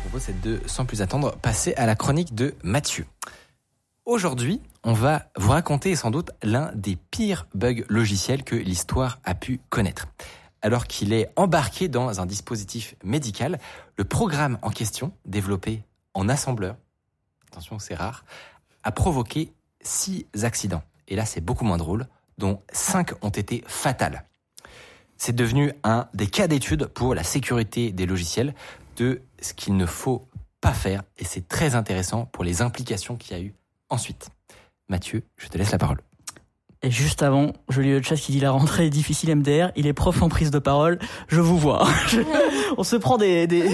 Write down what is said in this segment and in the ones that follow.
Propose, c'est de, sans plus attendre, passer à la chronique de Mathieu. Aujourd'hui, on va vous raconter sans doute l'un des pires bugs logiciels que l'histoire a pu connaître. Alors qu'il est embarqué dans un dispositif médical, le programme en question, développé en assembleur, attention c'est rare, a provoqué six accidents. Et là c'est beaucoup moins drôle, dont cinq ont été fatales. C'est devenu un des cas d'étude pour la sécurité des logiciels de ce qu'il ne faut pas faire et c'est très intéressant pour les implications qu'il y a eu ensuite. Mathieu, je te laisse la parole. Et juste avant, je lis le chat qui dit la rentrée est difficile MDR, il est prof en prise de parole, je vous vois. On se prend des, des,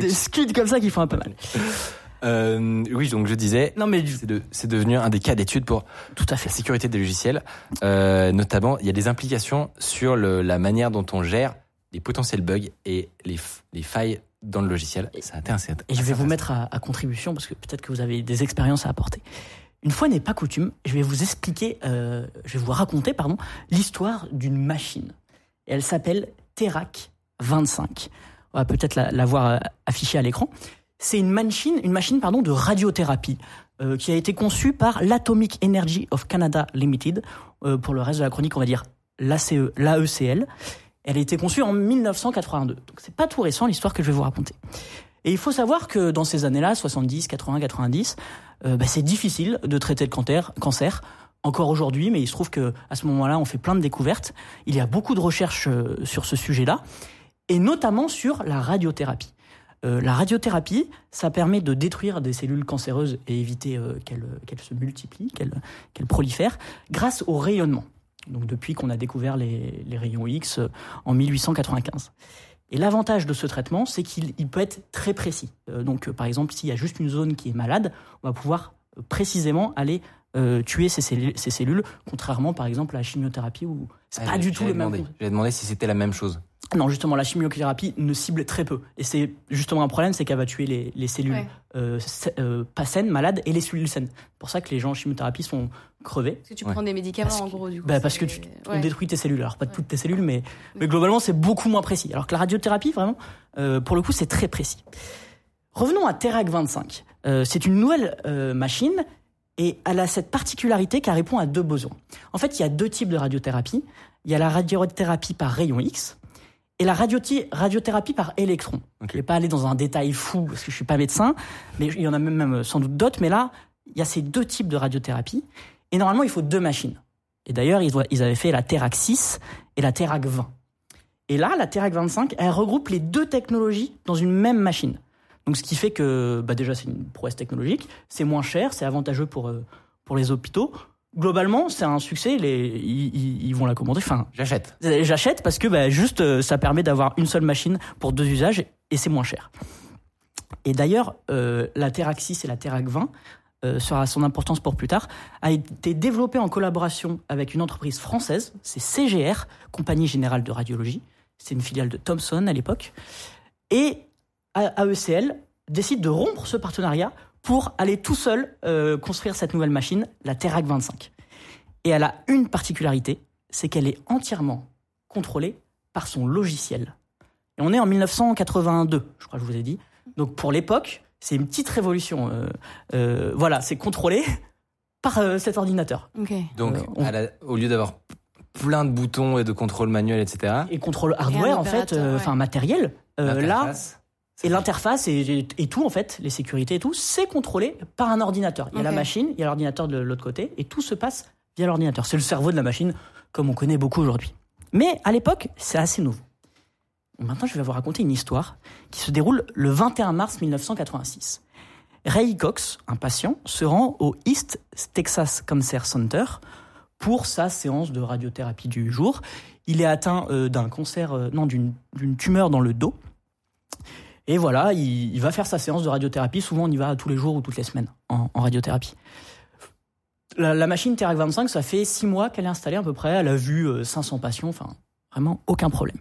des scuds comme ça qui font un peu mal. Euh, oui, donc je disais, Non mais c'est de- c'est devenu un des cas d'étude pour tout à fait. la sécurité des logiciels. Euh, notamment, il y a des implications sur le- la manière dont on gère les potentiels bugs et les failles dans le logiciel. C'est intéressant. Et je vais vous mettre à, à contribution parce que peut-être que vous avez des expériences à apporter. Une fois n'est pas coutume, je vais vous expliquer, euh, je vais vous raconter, pardon, l'histoire d'une machine. Et elle s'appelle Terac 25. On va peut-être la, la voir euh, affichée à l'écran. C'est une machine, une machine pardon, de radiothérapie euh, qui a été conçue par l'Atomic Energy of Canada Limited. Euh, pour le reste de la chronique, on va dire l'ACE, l'AECL. Elle a été conçue en 1982. Donc c'est pas tout récent l'histoire que je vais vous raconter. Et il faut savoir que dans ces années-là, 70, 80, 90, euh, bah, c'est difficile de traiter le cancer, encore aujourd'hui, mais il se trouve que à ce moment-là, on fait plein de découvertes. Il y a beaucoup de recherches euh, sur ce sujet-là, et notamment sur la radiothérapie. Euh, la radiothérapie, ça permet de détruire des cellules cancéreuses et éviter euh, qu'elles se multiplient, qu'elles prolifèrent, grâce au rayonnement. Donc depuis qu'on a découvert les, les rayons X euh, en 1895. Et l'avantage de ce traitement, c'est qu'il il peut être très précis. Euh, donc, euh, par exemple, s'il y a juste une zone qui est malade, on va pouvoir précisément aller euh, tuer ces, cellules, ces cellules, contrairement, par exemple, à la chimiothérapie où c'est Ah, pas du tout le même. demandé. J'avais demandé si c'était la même chose. Non, justement, la chimiothérapie ne cible très peu. Et c'est justement un problème, c'est qu'elle va tuer les, les cellules Ouais. euh, euh, pas saines, malades, et les cellules saines. C'est pour ça que les gens en chimiothérapie sont crevés. Parce que tu Ouais. prends des médicaments Parce en gros du coup. Bah, parce que tu ouais. détruit tes cellules. Alors pas Ouais. toutes tes cellules, mais, mais globalement c'est beaucoup moins précis. Alors que la radiothérapie, vraiment, euh, pour le coup, c'est très précis. Revenons à Terac 25. Euh, c'est une nouvelle euh, machine et elle a cette particularité qu'elle répond à deux besoins. En fait, il y a deux types de radiothérapie. Il y a la radiothérapie par rayon X et la radiothérapie par électron. Ok. Je vais pas aller dans un détail fou parce que je suis pas médecin, mais il y en a même, même sans doute d'autres. Mais là, il y a ces deux types de radiothérapie et normalement, il faut deux machines. Et d'ailleurs, ils avaient fait la Terac 6 et la Terac 20. Et là, la Terac 25, elle regroupe les deux technologies dans une même machine. Donc, ce qui fait que, bah déjà, c'est une prouesse technologique, c'est moins cher, c'est avantageux pour, euh, pour les hôpitaux. Globalement, c'est un succès, les, ils, vont la commander. Enfin, J'achète. J'achète parce que bah, juste euh, ça permet d'avoir une seule machine pour deux usages et c'est moins cher. Et d'ailleurs, euh, la Terac 6 et la Terac 20 euh, sera son importance pour plus tard, a été développée en collaboration avec une entreprise française, c'est CGR, Compagnie Générale de Radiologie. C'est une filiale de Thomson à l'époque. Et AECL décide de rompre ce partenariat pour aller tout seul euh, construire cette nouvelle machine, la Terac 25. Et elle a une particularité, c'est qu'elle est entièrement contrôlée par son logiciel. Et on est en 1982, je crois que je vous ai dit. Donc pour l'époque, c'est une petite révolution. Euh, euh, voilà, c'est contrôlé par euh, cet ordinateur. Donc, Euh, on- à la- au lieu d'avoir plein de boutons et de contrôle manuel, etc., Et contrôle hardware, en fait, euh, ouais. enfin matériel. Euh, là, et l'interface et, et tout, en fait, les sécurités et tout, c'est contrôlé par un ordinateur. Il y a la machine, il y a l'ordinateur de l'autre côté, et tout se passe via l'ordinateur. C'est le cerveau de la machine, comme on connaît beaucoup aujourd'hui. Mais à l'époque, c'est assez nouveau. Maintenant, je vais vous raconter une histoire qui se déroule le 21 mars 1986. Ray Cox, un patient, se rend au East Texas Cancer Center pour sa séance de radiothérapie du jour. Il est atteint euh, d'un cancer, euh, non, d'une tumeur dans le dos. Et voilà, il, il va faire sa séance de radiothérapie. Souvent, on y va tous les jours ou toutes les semaines en, en radiothérapie. La, la machine Terac 25, ça fait six mois qu'elle est installée à peu près. Elle a vu euh, 500 patients, enfin, vraiment aucun problème.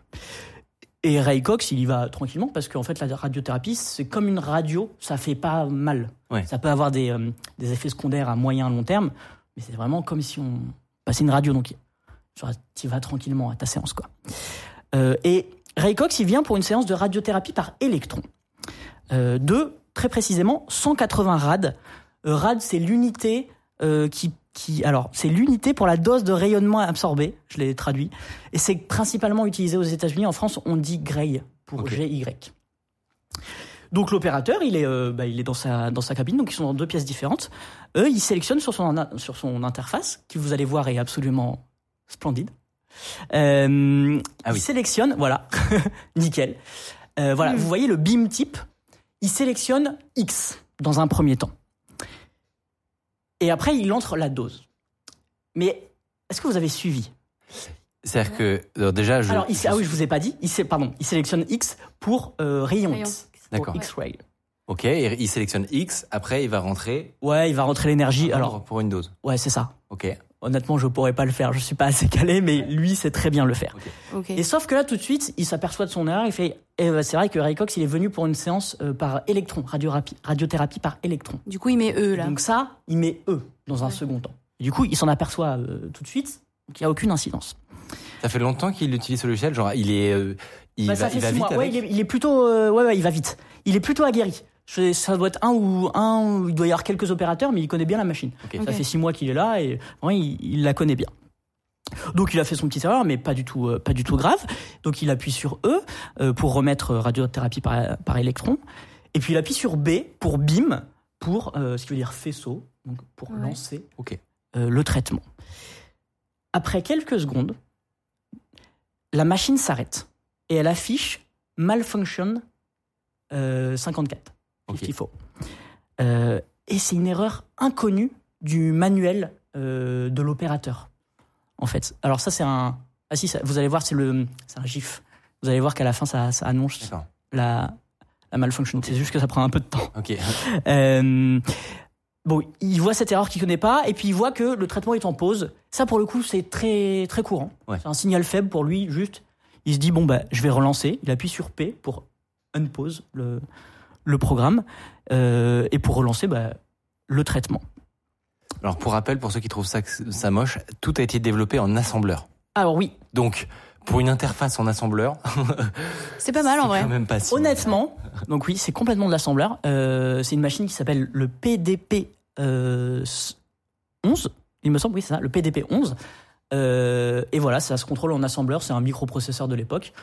Et Ray Cox, il y va tranquillement parce qu'en fait, la radiothérapie, c'est comme une radio, ça fait pas mal. Ouais. Ça peut avoir des, euh, des effets secondaires à moyen long terme, mais c'est vraiment comme si on passait une radio. Donc, tu vas tranquillement à ta séance, quoi. Euh, et Ray Cox, il vient pour une séance de radiothérapie par électron. Euh, de, très précisément, 180 rad. Euh, rad, c'est l'unité euh, qui, qui, alors, c'est l'unité pour la dose de rayonnement absorbée. Je l'ai traduit. Et c'est principalement utilisé aux États-Unis. En France, on dit Gray pour. GY. Donc l'opérateur, il est, euh, bah, il est dans sa dans sa cabine, donc ils sont dans deux pièces différentes. Eux, ils sélectionnent sur son sur son interface, qui vous allez voir est absolument splendide. Euh, Ah oui. Il sélectionne, voilà, nickel. Euh, voilà, vous voyez le beam type. Il sélectionne X dans un premier temps, et après il entre la dose. Mais est-ce que vous avez suivi? C'est-à-dire que alors déjà, je. Alors, il, ah oui, je vous ai pas dit. Il, sé- pardon, il sélectionne X pour euh, rayon Rayon. X. D'accord. X-ray. Ok, il sélectionne X. Après, il va rentrer. Ouais, il va rentrer l'énergie. Alors Alors, pour une dose. ouais, c'est ça. Ok. Honnêtement, je pourrais pas le faire. Je suis pas assez calé, mais lui, sait très bien le faire. Et sauf que là, tout de suite, il s'aperçoit de son erreur. Il fait, eh ben, c'est vrai que Ray Cox, il est venu pour une séance euh, par électron, radiothérapie, radiothérapie par électron. Du coup, il met E là. Donc ça, il met E dans un Ouais. second temps. Et du coup, il s'en aperçoit euh, tout de suite. Donc il n'y a aucune incidence. Ça fait longtemps qu'il utilise ce logiciel. Genre, il est, euh, il Bah, va, ça fait il va six vite mois. avec. Ouais, il, est, il est plutôt, euh, ouais, ouais, il va vite. Il est plutôt aguerri. Je- Ça doit être un ou un. Il doit y avoir quelques opérateurs, mais il connaît bien la machine. Ça fait six mois qu'il est là et vraiment, il, il la connaît bien. Donc il a fait son petit erreur, mais pas du tout, euh, pas du tout grave. Donc il appuie sur E euh, pour remettre euh, radiothérapie par, par électron, et puis il appuie sur B pour BIM, pour euh, ce qui veut dire faisceau, donc pour Ouais. lancer euh, le traitement. Après quelques secondes, la machine s'arrête et elle affiche malfunction euh, 54. Ok. qu'il faut. Euh, et c'est une erreur inconnue du manuel euh, de l'opérateur. En fait. Alors ça c'est un. Ah si, ça- vous allez voir, c'est le, c'est un GIF. Vous allez voir qu'à la fin ça, ça annonce la, la malfunction. C'est juste que ça prend un peu de temps. Ok. Euh, bon, il voit cette erreur qu'il connaît pas, et puis il voit que le traitement est en pause. Ça, pour le coup, c'est très très courant. Ouais. C'est un signal faible pour lui. Juste, il se dit bon bah, je vais relancer. Il appuie sur P pour unpause le le programme euh, et pour relancer bah, le traitement. Alors pour rappel, pour ceux qui trouvent ça, ça moche, tout a été développé en assembleur. Alors oui, Donc pour une interface en assembleur, C'est pas mal en vrai. même pas si mal. honnêtement, donc oui, c'est complètement de l'assembleur. Euh, c'est une machine qui s'appelle le PDP euh, 11, il me semble, oui, c'est ça, le PDP 11. Euh, et voilà, ça se contrôle en assembleur, c'est un microprocesseur de l'époque.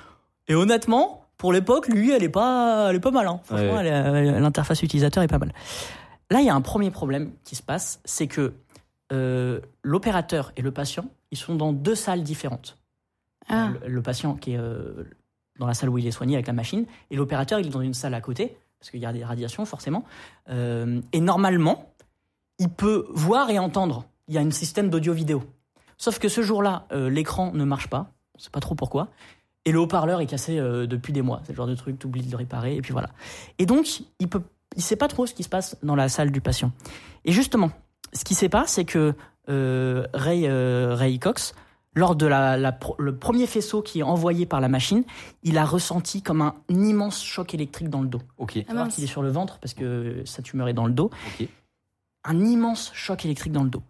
Et honnêtement, pour l'époque, lui, elle est pas, elle est pas mal. hein. Franchement, Ouais. l'interface utilisateur est pas mal. Là, il y a un premier problème qui se passe, c'est que euh, l'opérateur et le patient, ils sont dans deux salles différentes. Ah. Le, le patient qui est euh, dans la salle où il est soigné avec la machine, et l'opérateur, il est dans une salle à côté, parce qu'il y a des radiations forcément. Euh, et normalement, il peut voir et entendre. Il y a un système d'audio-vidéo. Sauf que ce jour-là, euh, l'écran ne marche pas, on sait pas trop pourquoi, et le haut-parleur est cassé euh, depuis des mois. C'est le genre de truc, tu oublies de le réparer, et puis voilà. Et donc, il peut, il sait pas trop ce qui se passe dans la salle du patient. Et justement, ce qui s'est passé, c'est que euh, Ray, euh, Ray Cox, lors de la, la pro- le premier faisceau qui est envoyé par la machine, il a ressenti comme un immense choc électrique dans le dos. Ok. Ah voir mince. qu'il est sur le ventre parce que sa tumeur est dans le dos. Ok. Un immense choc électrique dans le dos.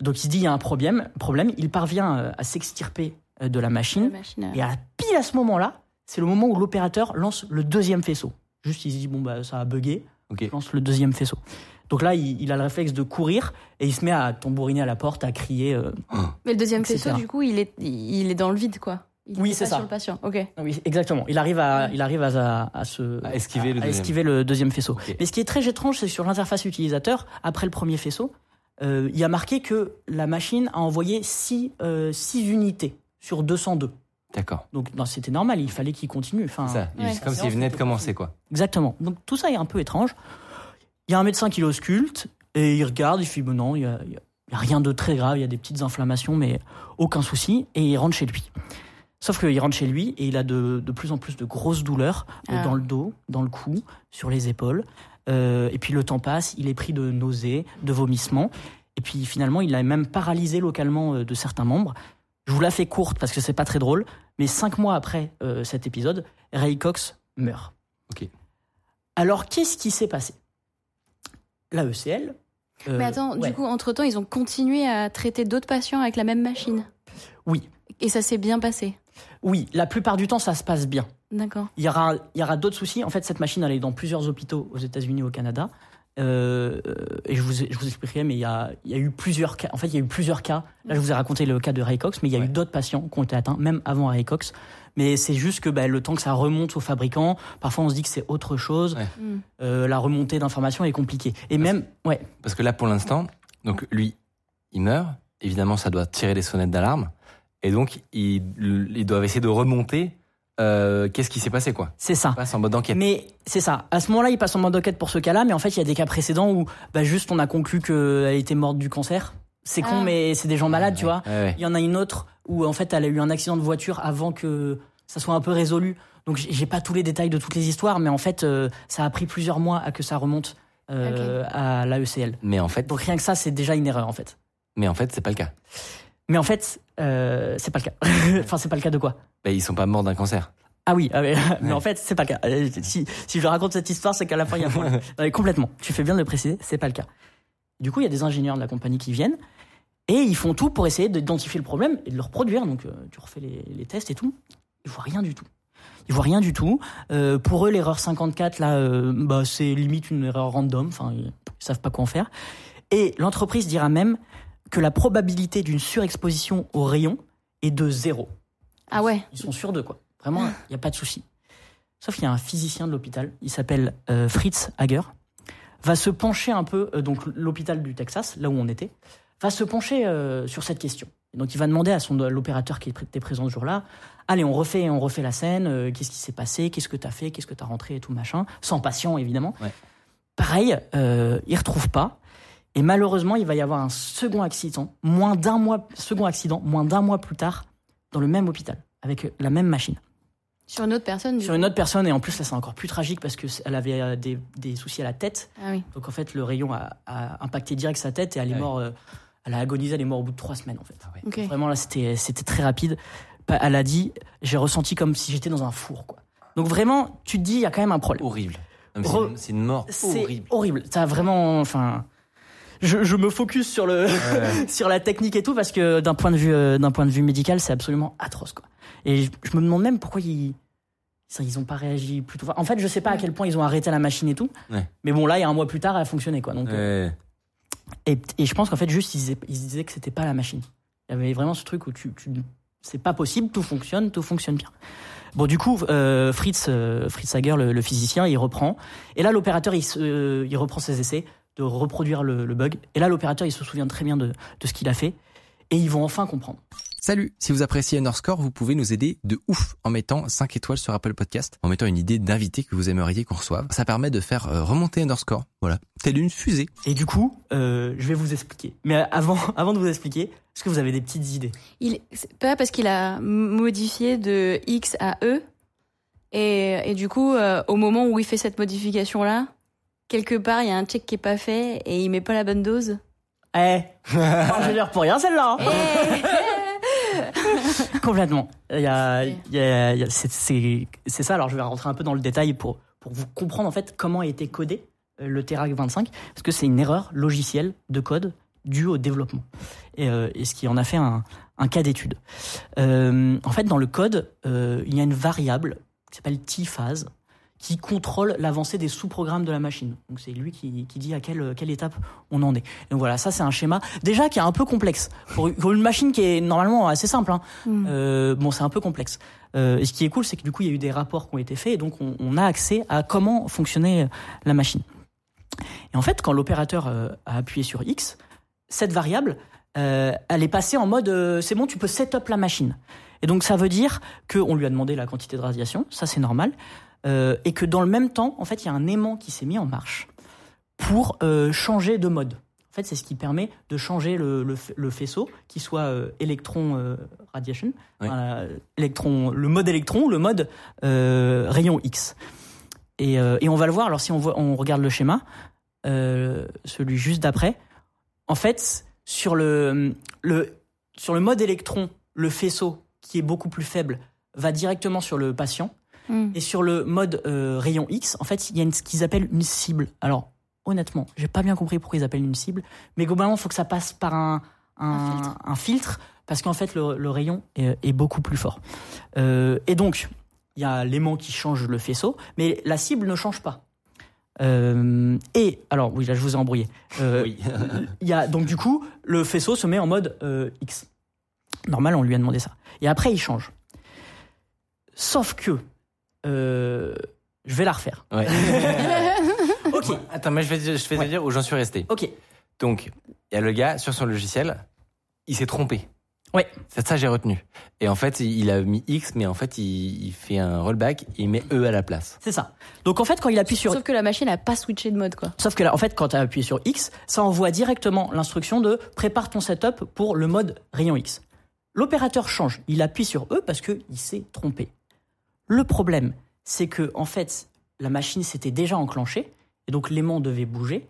Donc il se dit il y a un problème. problème. Il parvient à s'extirper de la La machine. euh, Et à pile à ce moment-là, c'est le moment où l'opérateur lance le deuxième faisceau. Juste il se dit bon bah ça a bugué, Ok. je lance le deuxième faisceau. Donc là il, il a le réflexe de courir et il se met à tambouriner à la porte, à crier. euh, Mais le deuxième etc. faisceau, du coup, il est, il est dans le vide, quoi. Il Oui, est c'est ça. sur le patient. Ok. Ah Oui, exactement. Il arrive à, il arrive à, à se, À esquiver le à deuxième. esquiver le deuxième faisceau. Mais ce qui est très étrange, c'est que sur l'interface utilisateur, après le premier faisceau, euh, il y a marqué que la machine a envoyé 6 unités sur 202. D'accord. Donc non, c'était normal, il fallait qu'il continue. Enfin, C'est ça. Il- ouais. C'est comme s'il venait de commencer, quoi. Exactement. Donc tout ça est un peu étrange. Il y a un médecin qui l'ausculte et il regarde, il fait bon non, il y a, il y a- Il n'y a rien de très grave, il y a des petites inflammations, mais aucun souci. Et il rentre chez lui. Sauf qu'il rentre chez lui et il a de, de plus en plus de grosses douleurs euh, Ah. dans le dos, dans le cou, sur les épaules. Euh, et puis le temps passe, il est pris de nausées, de vomissements. Et puis finalement, il a même paralysé localement euh, de certains membres. Je vous la fais courte parce que c'est pas très drôle, mais cinq mois après euh, cet épisode, Ray Cox meurt. Ok. Alors qu'est-ce qui s'est passé? La ECL. euh, Mais attends, ouais. du coup, entre-temps, ils ont continué à traiter d'autres patients avec la même machine. Oui. Et ça s'est bien passé. Oui, la plupart du temps, ça se passe bien. D'accord. Il y aura, il y aura d'autres soucis. En fait, cette machine, elle est dans plusieurs hôpitaux aux États-Unis et au Canada. Euh, euh, et je vous, je vous expliquerai, mais il y, a, il y a eu plusieurs cas. En fait, il y a eu plusieurs cas. Là, je vous ai raconté le cas de Ray Cox, mais il y a Ouais. eu d'autres patients qui ont été atteints, même avant Ray Cox. Mais c'est juste que bah, le temps que ça remonte au fabricant, parfois on se dit que c'est autre chose. Ouais. Hmm. Euh, la remontée d'informations est compliquée. Et même, ouais, Parce que là, pour l'instant, donc lui, il meurt. Évidemment, ça doit tirer des sonnettes d'alarme. Et donc, ils, ils doivent essayer de remonter. Euh, Qu'est-ce qui s'est passé, quoi c'est ça. On passe en mode enquête. Mais c'est ça. À ce moment-là, il passe en mode enquête pour ce cas-là, mais en fait, il y a des cas précédents où bah, juste on a conclu qu'elle était morte du cancer. C'est con, Ah. mais c'est des gens malades, tu vois. Ouais, ouais. Il y en a une autre où en fait elle a eu un accident de voiture avant que ça soit un peu résolu. Donc j'ai pas tous les détails de toutes les histoires, mais en fait euh, ça a pris plusieurs mois à que ça remonte euh, à l'AECL. Mais en fait, Donc rien que ça, c'est déjà une erreur en fait. mais en fait, c'est pas le cas. Mais en fait, euh, c'est pas le cas. enfin, c'est pas le cas de quoi Bah, ils sont pas morts d'un cancer. Ah oui, ah mais Ouais. en fait, c'est pas le cas. Euh, Si, si je raconte cette histoire, c'est qu'à la fin, il y a. Non, mais complètement. Tu fais bien de le préciser, c'est pas le cas. Du coup, il y a des ingénieurs de la compagnie qui viennent et ils font tout pour essayer d'identifier le problème et de le reproduire. Donc, euh, tu refais les, les tests et tout. Ils voient rien du tout. Ils voient rien du tout. Euh, pour eux, l'erreur 54, là, euh, bah, c'est limite une erreur random. Enfin, ils, ils savent pas quoi en faire. Et l'entreprise dira même que la probabilité d'une surexposition au rayon est de zéro. Ah ouais. Ils sont sûrs d'eux, quoi? Vraiment, il n'y a pas de souci. Sauf qu'il y a un physicien de l'hôpital, il s'appelle euh, Fritz Hager, va se pencher un peu, euh, donc l'hôpital du Texas, là où on était, va se pencher euh, sur cette question. Et donc il va demander à son l'opérateur qui était présent ce jour-là, allez, on refait, on refait la scène, euh, qu'est-ce qui s'est passé, qu'est-ce que t'as fait, qu'est-ce que t'as rentré et tout machin, sans patient évidemment. Ouais. Pareil, euh, il retrouve pas. Et malheureusement, il va y avoir un second accident, moins d'un mois, second accident, moins d'un mois plus tard, dans le même hôpital, avec la même machine. Sur une autre personne Sur une autre personne, et en plus là c'est encore plus tragique parce qu'elle avait euh, des, des soucis à la tête. Ah oui. Donc en fait le rayon a, a impacté direct sa tête et elle est Ouais. morte, euh, elle a agonisé, elle est morte au bout de trois semaines en fait. Ah ouais. Ok. Vraiment là c'était c'était très rapide. Pas- Elle a dit, j'ai ressenti comme si j'étais dans un four quoi. Donc vraiment tu te dis il y a quand même un problème. Horrible. C'est Re- une- C'est une mort C'est horrible. horrible. Ça a vraiment, enfin, je, je me focus sur le Ouais. sur la technique et tout parce que d'un point de vue euh, d'un point de vue médical c'est absolument atroce quoi. Et je, je me demande même pourquoi ils ils ont pas réagi plus tôt. En fait, je sais pas à quel point ils ont arrêté la machine et tout. Ouais. Mais bon, là, il y a un mois plus tard, elle a fonctionné, quoi. Donc, euh, et, et je pense qu'en fait, juste, ils disaient, ils disaient que c'était pas la machine. Il y avait vraiment ce truc où tu, tu c'est pas possible, tout fonctionne, tout fonctionne bien. Bon, du coup, euh, Fritz, euh, Fritz Hager, le, le physicien, il reprend. Et là, l'opérateur, il, se- il reprend ses essais de reproduire le, le bug. Et là, l'opérateur, il se souvient très bien de, de ce qu'il a fait. Et ils vont enfin comprendre. Salut, si vous appréciez Underscore, vous pouvez nous aider de ouf en mettant 5 étoiles sur Apple Podcast, en mettant une idée d'invité que vous aimeriez qu'on reçoive. Ça permet de faire euh, remonter Underscore, voilà, telle une fusée. Et du coup, euh, je vais vous expliquer. Mais avant, avant de vous expliquer, est-ce que vous avez des petites idées? Il, c'est pas parce qu'il a modifié de X à E. Et, et du coup, euh, au moment où il fait cette modification-là, quelque part, il y a un check qui est pas fait et il met pas la bonne dose. Eh dire pour rien celle-là. Complètement. Il y a, il y a- il y a- c'est- c'est c'est ça. Alors, je vais rentrer un peu dans le détail pour, pour vous comprendre en fait comment a été codé euh, le Terac 25, parce que c'est une erreur logicielle de code due au développement. Et, euh, et ce qui en a fait un, un cas d'étude. Euh, en fait, dans le code, euh, il y a une variable qui s'appelle t-phase qui contrôle l'avancée des sous-programmes de la machine. Donc c'est lui qui, qui dit à quelle, quelle étape on en est. Donc voilà, ça c'est un schéma déjà qui est un peu complexe. Pour une- machine qui est normalement assez simple, hein, Hmm. euh, bon c'est un peu complexe. Euh, et ce qui est cool, c'est que du coup il y a eu des rapports qui ont été faits et donc on, on a accès à comment fonctionnait la machine. Et en fait, quand l'opérateur euh, a appuyé sur X, cette variable, euh, elle est passée en mode euh, c'est bon, tu peux set up la machine. Et donc ça veut dire qu'on lui a demandé la quantité de radiation, ça c'est normal, euh, et que dans le même temps, en fait, il y a un aimant qui s'est mis en marche pour euh, changer de mode. En fait, c'est ce qui permet de changer le, le, fa- le faisceau, qui soit euh, électron radiation, Oui. électron, le mode électron, ou le mode rayon X. Et, et on va le voir. Alors si on, voit, on regarde le schéma, celui juste d'après, en fait, sur le, le, sur le mode électron, le faisceau qui est beaucoup plus faible va directement sur le patient. Hmm. Et sur le mode euh, rayon X, en fait, il y a une, ce qu'ils appellent une cible. Alors, honnêtement, j'ai pas bien compris pourquoi ils appellent une cible, mais globalement, il faut que ça passe par un, un, Un filtre. un filtre, parce qu'en fait, le, le rayon est, est beaucoup plus fort. Euh, et donc, il y a l'aimant qui change le faisceau, mais la cible ne change pas. Euh, et alors, oui, là, je vous ai embrouillé. Euh, Oui. y a donc du coup le faisceau se met en mode euh, X. Normal, on lui a demandé ça. Et après, il change. Sauf que euh, je vais la refaire. Ouais. Ok, Attends, mais je vais, te- je vais te Ouais. dire où j'en suis resté. ok. Donc, il y a le gars sur son logiciel, il s'est trompé. Ouais. C'est ça j'ai retenu. Et en fait, il a mis X, mais en fait, il, il fait un rollback et il met E à la place. C'est ça. Donc en fait, quand il appuie sur Sauf que la machine a pas switché de mode, quoi. Sauf que là, en fait, quand tu as appuyé sur X, ça envoie directement l'instruction de prépare ton setup pour le mode rayon X. L'opérateur change, il appuie sur E parce qu'il s'est trompé. Le problème, c'est que en fait, la machine s'était déjà enclenchée et donc l'aimant devait bouger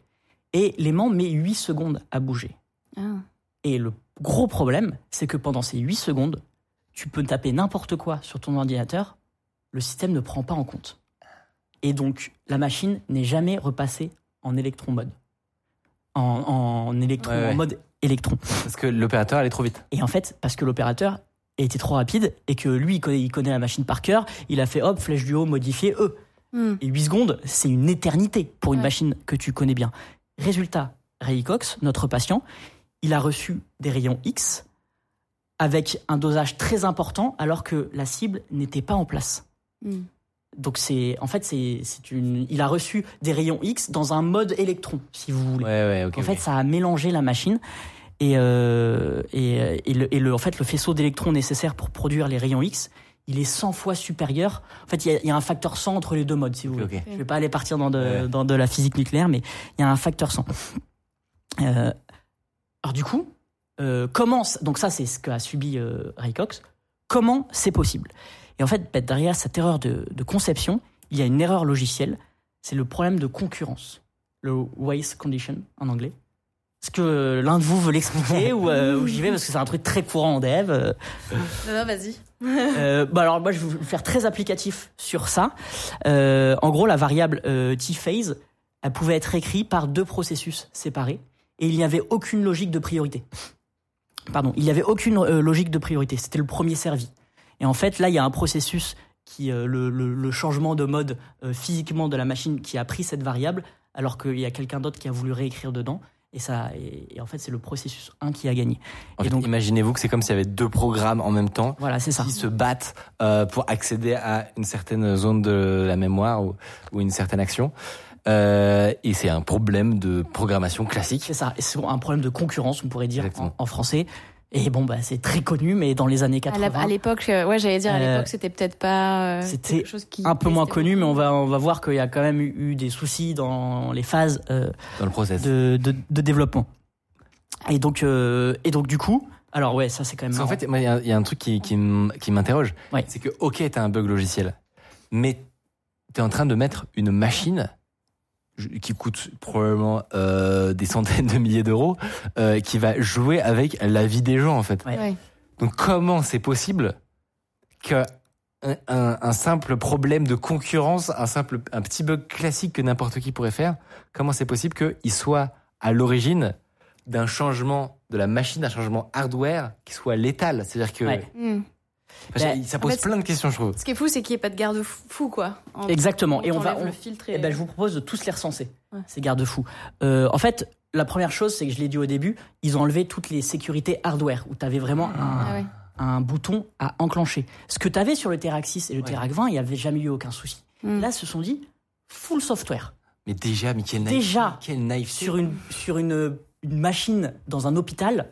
et l'aimant met 8 secondes à bouger. Ah. Et le gros problème, c'est que pendant ces 8 secondes, tu peux taper n'importe quoi sur ton ordinateur, le système ne prend pas en compte. Et donc, la machine n'est jamais repassée en électron mode. En, en électron, Ouais, ouais. en mode électron. Parce que l'opérateur allait trop vite. Et en fait, parce que l'opérateur était trop rapide et que lui, il connaît, il connaît la machine par cœur, il a fait hop, flèche du haut, modifié E. Hmm. Et 8 secondes, c'est une éternité pour une Ouais. machine que tu connais bien. Résultat, Ray Cox, notre patient, il a reçu des rayons X avec un dosage très important alors que la cible n'était pas en place. Hmm. Donc c'est en fait c'est c'est une il a reçu des rayons X dans un mode électron si vous voulez. Ouais, ouais, ok. En fait, ça a mélangé la machine et, euh, et, et le, et le- en fait, le faisceau d'électrons nécessaire pour produire les rayons X, il est 100 fois supérieur. En fait, il y a, il y a un facteur 100 entre les deux modes, si vous voulez. Je vais pas aller partir dans de, Ouais. dans de la physique nucléaire, mais il y a un facteur 100. Euh, alors du coup, euh, comment donc ça c'est ce qu'a subi euh, Ray Cox. Comment c'est possible? Et en fait, bah, derrière cette erreur de, de conception, il y a une erreur logicielle. C'est le problème de concurrence, le waste condition en anglais. Est-ce que l'un de vous veut l'expliquer ou, euh, ou j'y vais? Parce que c'est un truc très courant en dev. euh. Non, non, vas-y. Euh, bah alors moi je vais vous faire très applicatif sur ça. Euh, en gros la variable t-phase, elle pouvait être écrite par deux processus séparés et il n'y avait aucune logique de priorité. Pardon, il n'y avait aucune logique de priorité. C'était le premier servi. Et en fait là il y a un processus qui le, le- le changement de mode physiquement de la machine qui a pris cette variable alors qu'il y a quelqu'un d'autre qui a voulu réécrire dedans. Et, ça, et, et en fait, c'est le processus 1 qui a gagné. En et fait, donc- imaginez-vous que c'est comme s'il y avait deux programmes en même temps Voilà, c'est ça. qui se battent euh, pour accéder à une certaine zone de la mémoire ou, ou une certaine action. Euh, et c'est un problème de programmation classique. C'est ça. Et c'est un problème de concurrence, on pourrait dire en français. Et bon, bah, c'est très connu, mais dans les années À la- 80, à l'époque, euh, ouais, j'allais dire, à Euh, l'époque, c'était peut-être pas. euh, c'était qui un peu moins connu, mais on va, on va voir qu'il y a quand même eu, des soucis dans les phases euh, dans le process. de, de, de développement. Et donc, euh, et donc, du coup, alors ouais, ça c'est quand même. Parce marrant. fait, il y, a- il y a un truc qui, qui m'interroge. Ouais. C'est que, ok, t'as un bug logiciel, mais t'es en train de mettre une machine qui coûte probablement euh, des centaines de milliers d'euros, euh, qui va jouer avec la vie des gens, en fait. Ouais. Ouais. Donc, comment c'est possible que un, un- un simple problème de concurrence, un simple, un petit bug classique que n'importe qui pourrait faire, comment c'est possible qu'il soit à l'origine d'un changement de la machine, d'un changement hardware qui soit létal? C'est-à-dire que Ouais. Ben, ça en pose fait, plein de questions, je trouve. Ce qui est fou, c'est qu'il n'y ait pas de garde-fou, quoi. En- Exactement. Et on va. on- le filtre et- eh ben, je vous propose de tous les recenser, Ouais. ces garde-fous. Euh, en fait, la première chose, c'est que je l'ai dit au début, ils ont enlevé toutes les sécurités hardware, où tu avais vraiment un, Ah ouais. un bouton à enclencher. Ce que tu avais sur le Terac 6 et le Ouais. Terac 20, il n'y avait jamais eu aucun souci. Hmm. Là, ce sont dit full software. Mais déjà, mais quel naïf. Déjà, quel naïf. Sur une, sur une, une machine dans un hôpital,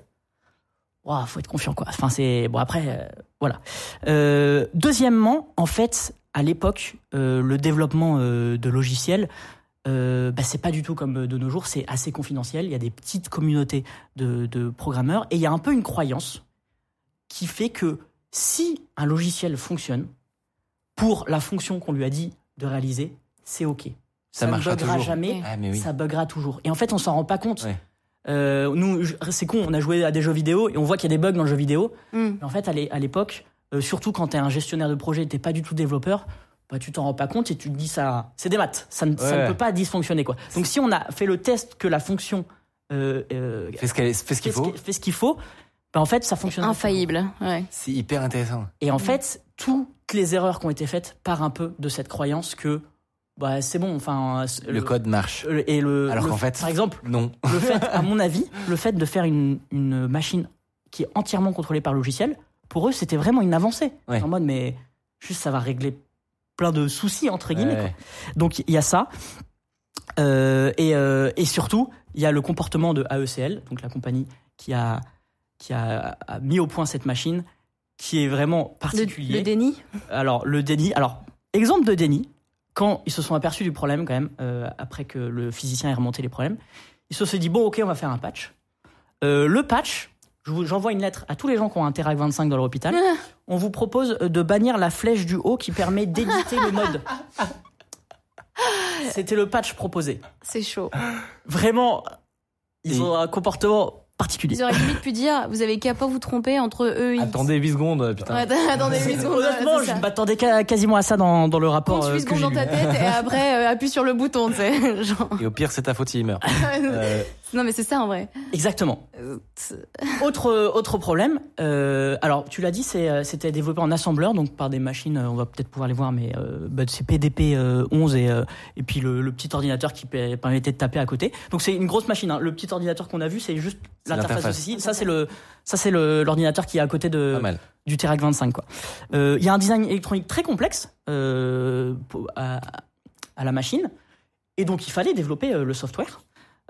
il faut être confiant. Quoi. Enfin, c'est, bon, après, euh, voilà. Euh, deuxièmement, en fait, à l'époque, euh, le développement euh, de logiciels euh, bah, c'est pas du tout comme de nos jours, c'est assez confidentiel. Il y a des petites communautés de, de programmeurs et il y a un peu une croyance qui fait que si un logiciel fonctionne pour la fonction qu'on lui a dit de réaliser, c'est OK. Ça marchera ne buggera toujours. jamais, Ah, oui. ça buggera toujours. Et en fait, on s'en rend pas compte. Ouais. Euh, nous, c'est con, on a joué à des jeux vidéo et on voit qu'il y a des bugs dans le jeu vidéo. Hmm. Mais en fait, à l'é- à l'époque, euh, surtout quand tu es un gestionnaire de projet et t'es pas du tout développeur, bah, tu t'en rends pas compte et tu te dis ça, c'est des maths, ça ne, ça ne Ouais. peut pas dysfonctionner quoi. Donc si on a fait le test que la fonction euh, euh, Fais ce qu'il fait, ce faut. fait ce qu'il faut, bah, en fait ça fonctionne. Infaillible. Ouais. C'est hyper intéressant. Et en fait, toutes les erreurs qui ont été faites partent un peu de cette croyance que bah, c'est bon. Enfin, Le code marche. et le, Alors le- qu'en fait- par exemple, Non. le fait, à mon avis, le fait de faire une, une machine qui est entièrement contrôlée par le logiciel, pour eux, c'était vraiment une avancée. Ouais. En mode, mais juste, ça va régler plein de soucis, entre guillemets. Ouais. quoi. Donc, il y a ça. Euh, et, euh, et surtout, il y a le comportement de AECL, donc la compagnie qui a, qui a, a mis au point cette machine, qui est vraiment Le, particulier. le déni? Alors, le déni. Alors, exemple de déni, quand ils se sont aperçus du problème, quand même, euh, après que le physicien ait remonté les problèmes, ils se sont dit bon, ok, on va faire un patch. Euh, le patch, je vous- j'envoie une lettre à tous les gens qui ont un Terac 25 dans leur hôpital. On vous propose de bannir la flèche du haut qui permet d'éditer le mode. C'était le patch proposé. C'est chaud. Vraiment, ils Et- ont un comportement particulier. Ils auraient limite pu dire, vous avez qu'à pas vous tromper entre eux et X. Attendez 8 secondes, putain. Ouais, attendez 8 secondes. Honnêtement, je m'attendais quasiment à ça dans, dans le rapport Compte euh, 8 que secondes dans ta tête et après euh, appuie sur le bouton, tu sais. Genre... Et au pire, c'est ta faute s'il meurt. Euh, Non mais c'est ça en vrai. Exactement. Euh, Autre, autre problème, euh, alors tu l'as dit, c'est, euh, c'était développé en assembleur, donc par des machines, euh, on va peut-être pouvoir les voir, mais euh, bah, c'est PDP euh, 11 et, euh, et puis le, le petit ordinateur qui permettait de taper à côté. Donc c'est une grosse machine. hein. Le petit ordinateur qu'on a vu, c'est juste C'est l'interface l'interface. ici. Ça c'est le, ça c'est le, l'ordinateur qui est à côté de, du Terac 25 quoi. Euh, Il y a un design électronique très complexe euh, à, à la machine et donc il fallait développer euh, le software.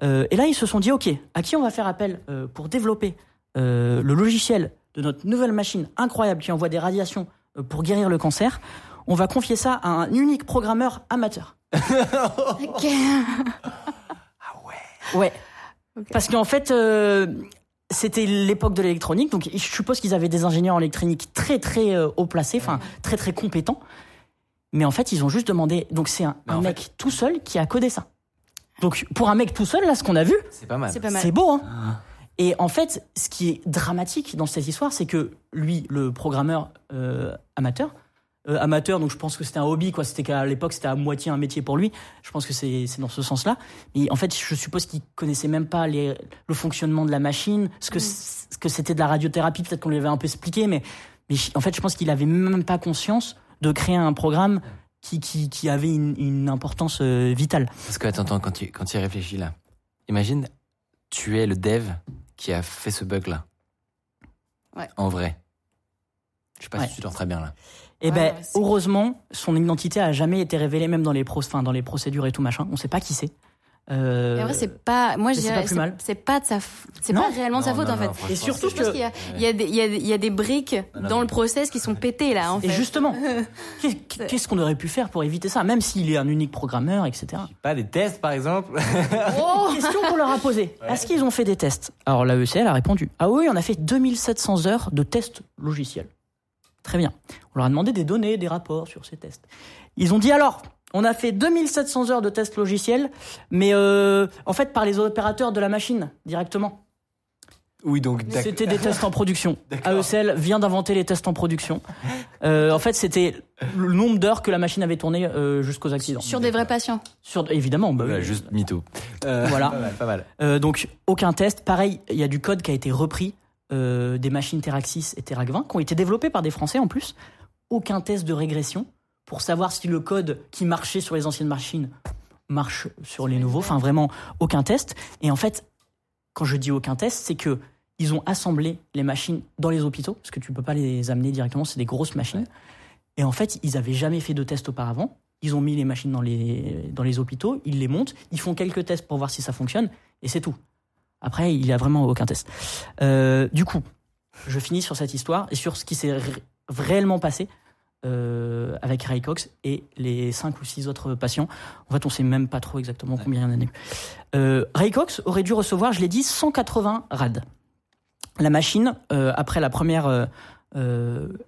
Euh, et là ils se sont dit ok à qui on va faire appel euh, pour développer euh, le logiciel de notre nouvelle machine incroyable qui envoie des radiations euh, pour guérir le cancer. On va confier ça à un unique programmeur amateur. Ok. Ouais. Ok. Parce qu'en fait, euh, c'était l'époque de l'électronique, donc je suppose qu'ils avaient des ingénieurs en électronique très très euh, haut placés, enfin très très compétents. Mais en fait, ils ont juste demandé. Donc c'est un, mec tout seul qui a codé ça. Donc pour un mec tout seul, là, ce qu'on a vu, C'est pas mal. C'est pas mal. c'est beau, hein. Et en fait, ce qui est dramatique dans cette histoire, c'est que lui, le programmeur euh, amateur, euh, amateur, donc je pense que c'était un hobby, quoi. C'était qu'à l'époque, c'était à moitié un métier pour lui. Je pense que c'est c'est dans ce sens-là. Mais en fait, je suppose qu'il connaissait même pas les, le fonctionnement de la machine, ce que c- ce que c'était de la radiothérapie. Peut-être qu'on lui avait un peu expliqué, mais mais en fait, je pense qu'il avait même pas conscience de créer un programme qui qui, qui avait une, une importance euh, vitale. Parce que, attends, attends, quand tu, quand tu y réfléchis là, imagine, tu es le dev qui a fait ce bug-là. Ouais. En vrai. Je sais pas Ouais. si tu dors très bien là. Et Ouais, ben, ouais, c'est- heureusement, son identité a jamais été révélée, même dans les, pro enfin, dans les procédures et tout machin. On sait pas qui c'est. Euh, Et en vrai, c'est pas. Moi, je dirais. pas plus C'est mal. c'est pas de sa. C'est pas réellement de sa Non, faute non, en fait. non, Et surtout Je pense qu'il y a, il y, a des- il y, a, il y a des briques non, dans le process qui sont pétées là en fait. Et justement, qu'est- qu'est-ce qu'on aurait pu faire pour éviter ça, même s'il est un unique programmeur, etc. Pas des tests par exemple Oh Question qu'on leur a posée. Est-ce qu'ils ont fait des tests? Alors l'AECL a répondu. Ah oui, on a fait 2700 heures de tests logiciels. Très bien. On leur a demandé des données, des rapports sur ces tests. Ils ont dit alors, on a fait 2700 heures de tests logiciels, mais euh, en fait par les opérateurs de la machine directement. Oui, donc d'accord. C'était des tests en production. AECL vient d'inventer les tests en production. Euh, en fait, c'était le nombre d'heures que la machine avait tourné euh, jusqu'aux accidents. Sur des vrais patients. Sur, évidemment, bah oui. juste mytho. Euh, Voilà. Pas mal, pas mal. Euh, donc aucun test. Pareil, il y a du code qui a été repris euh, des machines Terac 6 et Terac 20 qui ont été développés par des Français en plus. Aucun test de régression pour savoir si le code qui marchait sur les anciennes machines marche sur les nouveaux. Enfin, vraiment aucun test. Et en fait, quand je dis aucun test, c'est que ils ont assemblé les machines dans les hôpitaux parce que tu peux pas les amener directement, c'est des grosses machines. Et en fait, ils avaient jamais fait de test auparavant. Ils ont mis les machines dans les, dans les hôpitaux, ils les montent, ils font quelques tests pour voir si ça fonctionne, et c'est tout. Après, il n'y a vraiment aucun test. Euh, du coup, je finis sur cette histoire et sur ce qui s'est ré- réellement passé. Euh, avec Ray Cox et les 5 ou 6 autres patients. En fait, on sait même pas trop exactement combien il y en a eu. Euh, Ray Cox aurait dû recevoir, je l'ai dit, 180 rad. La machine, euh, après la première,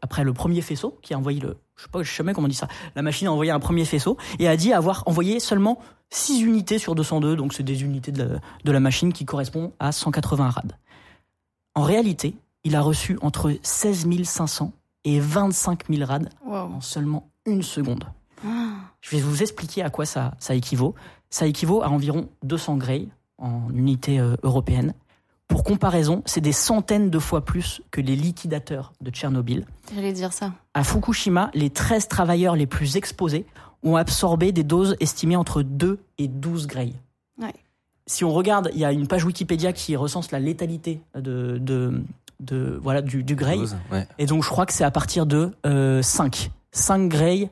après le premier faisceau, qui a envoyé le, je sais pas, je sais jamais comment on dit ça. La machine a envoyé un premier faisceau et a dit avoir envoyé seulement 6 unités sur 202, donc c'est des unités de la, de la machine qui correspondent à 180 rad. En réalité, il a reçu entre 16 500 et 25 000 rad Wow. en seulement une seconde. Ah. Je vais vous expliquer à quoi ça, ça équivaut. Ça équivaut à environ 200 Gray en unité euh, européenne. Pour comparaison, c'est des centaines de fois plus que les liquidateurs de Tchernobyl. J'allais dire ça. À Fukushima, les 13 travailleurs les plus exposés ont absorbé des doses estimées entre 2 et 12 Gray. Ouais. Si on regarde, il y a une page Wikipédia qui recense la létalité de, de, de- voilà, du, du Gray. Dose, ouais. Et donc, je crois que c'est à partir de euh, 5. 5 Gray,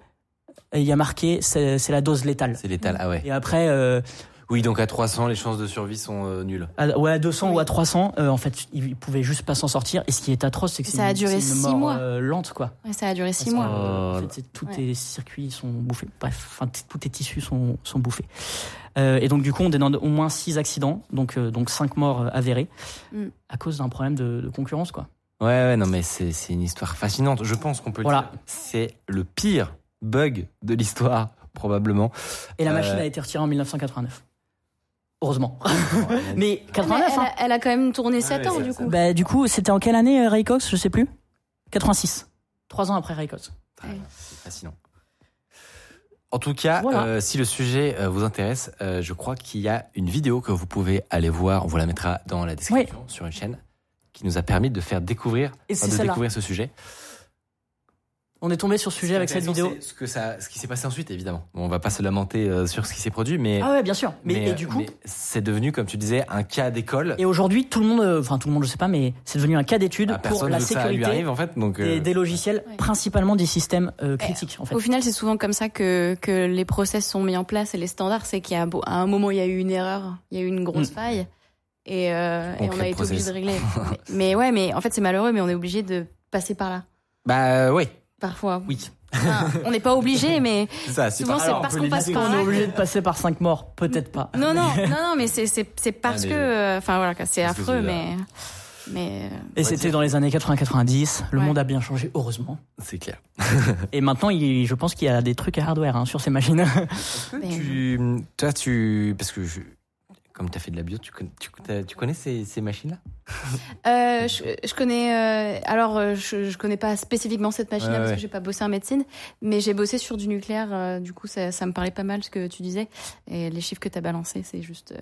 et il y a marqué, c'est la dose létale. C'est létal, ah ouais. Et après, euh, Oui, donc à 300, les chances de survie sont euh, nulles. à, ouais, à 200 ou à 300, euh, en fait, ils pouvaient juste pas s'en sortir. Et ce qui est atroce, c'est que ça a une- duré c'est une six mort, mois. euh, lente, quoi. Ouais, ça a duré six Parce mois. que, euh, en Oh. fait, tous Ouais. tes circuits sont bouffés. Bref, tous tes tissus sont, sont bouffés. Euh, et donc, du coup, on dénombre au moins 6 accidents, donc, euh, donc 5 morts avérés, Mm. à cause d'un problème de, de concurrence, quoi. Ouais, ouais, non, mais c'est c'est une histoire fascinante. Je pense qu'on peut le Voilà. dire. C'est le pire bug de l'histoire, probablement. Et la Euh, machine a été retirée en 1989. Heureusement. Mais Mais 89, elle, hein. a, elle a quand même tourné 7 ouais, ans, du coup. Bah, du coup, c'était en quelle année, euh, Ray Cox? Je sais plus. 86. Trois ans après Ray Cox. Ouais. C'est fascinant. En tout cas, Voilà. euh, si le sujet euh, vous intéresse, euh, je crois qu'il y a une vidéo que vous pouvez aller voir. On vous la mettra dans la description sur une chaîne qui nous a permis de faire découvrir, Et enfin, c'est de découvrir ce sujet. On est tombé sur ce sujet avec cette vidéo. Ce que ça, ce qui s'est passé ensuite, évidemment. Bon, on va pas se lamenter euh, sur ce qui s'est produit, mais Ah ouais, bien sûr. Mais, mais, et du coup, c'est devenu, comme tu disais, un cas d'école. et aujourd'hui, tout le monde, euh, enfin tout le monde, je sais pas, mais c'est devenu un cas d'étude Ah, pour la ça lui sécurité arrive en fait, donc. des, euh, des logiciels, Ouais. principalement des systèmes euh, critiques, en fait. Au final, c'est souvent comme ça que, que les process sont mis en place et les standards, c'est qu'à un moment, il y a eu une erreur, il y a eu une grosse Mm. faille. Et, euh, On et on crée a été obligé de régler. mais, mais ouais, mais en fait, c'est malheureux, mais on est obligé de passer par là. Bah oui, Parfois. oui. Enfin, on n'est pas obligé, mais C'est ça. souvent, c'est parce qu'on passe par On est obligé de passer par 5 morts, peut-être pas. Non, non, non, non, mais c'est, parce Ah, mais- que. euh, Enfin, voilà, c'est affreux, mais. Mais. Et c'était dans les années 80-90. Le Ouais. monde a bien changé, heureusement. C'est clair. Et maintenant, il- je pense qu'il y a des trucs à hardware hein, sur ces machines. mais- Tu, toi, tu, parce que je, comme tu as fait de la bio, tu connais, tu, t'as- tu connais ces, ces machines-là? Euh, je, je connais. euh, alors, euh, je, je connais pas spécifiquement cette machine-là Ouais, parce ouais. que j'ai pas bossé en médecine, mais j'ai bossé sur du nucléaire. euh, du coup, ça, ça me parlait pas mal ce que tu disais et les chiffres que tu as balancés, c'est juste.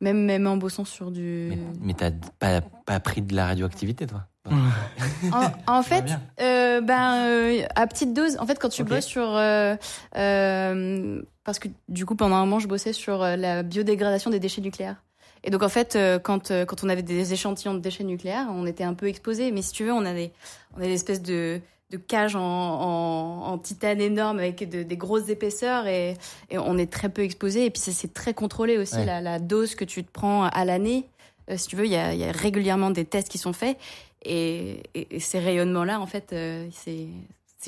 Même même en bossant sur du. Mais, mais t'as pas, pas pris de la radioactivité, toi? En, en fait, euh, ben euh, à petite dose. En fait, quand tu bosses sur, euh, parce que du coup pendant un moment je bossais sur la biodégradation des déchets nucléaires. Et donc en fait, quand quand on avait des échantillons de déchets nucléaires, on était un peu exposé. Mais si tu veux, on a des on a des espèces de de cages en, en, en titane énorme avec de- des grosses épaisseurs et, et on est très peu exposé. Et puis ça, c'est très contrôlé aussi Ouais. la, la dose que tu te prends à l'année. Euh, si tu veux, il y a, il y a régulièrement des tests qui sont faits et, et- et ces rayonnements-là, en fait, euh, c'est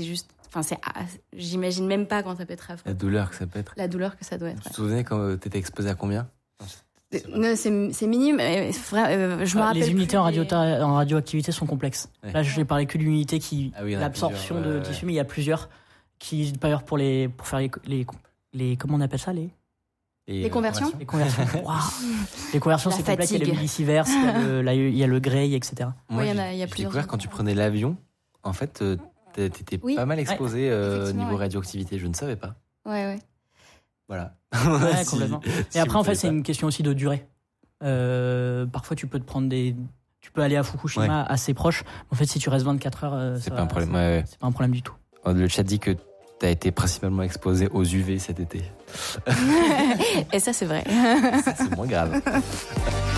juste. Enfin, c'est. ah, J'imagine même pas quand ça peut être affreux. La douleur que ça peut être. La douleur que ça doit être. Tu te souvenais quand euh, t'étais exposé à combien? C'est minime. euh, je me rappelle. les unités en, des- radio en radioactivité sont complexes. Ouais. Là, je n'ai parlé que d'une unité qui Ah oui, l'absorption de ouais, tissu, mais il y a plusieurs qui, d'ailleurs, pour les pour faire les, les les comment on appelle ça les? Et, Les euh, conversions les conversions. Waouh. Les conversions, c'est complexe. Il y a le millisievert, il y a le, là, il y a le gray, etc. Moi, Ouais, il y a- y plusieurs découvert quand tu prenais l'avion, en fait, euh, t'é- t'étais Oui. pas mal exposé euh, au niveau ouais. radioactivité. Je ne savais pas. Ouais, ouais. Voilà. Ouais, Si- complètement. si Et après, en fait, c'est une question aussi de durée. Euh, parfois, tu peux te prendre des. Tu peux aller à Fukushima assez proche. En fait, si tu restes 24 heures, euh, C'est pas un problème. Ouais. C'est pas un problème du tout. Le chat dit que t'as été principalement exposé aux UV cet été. Et ça, c'est vrai. Ça, c'est moins grave.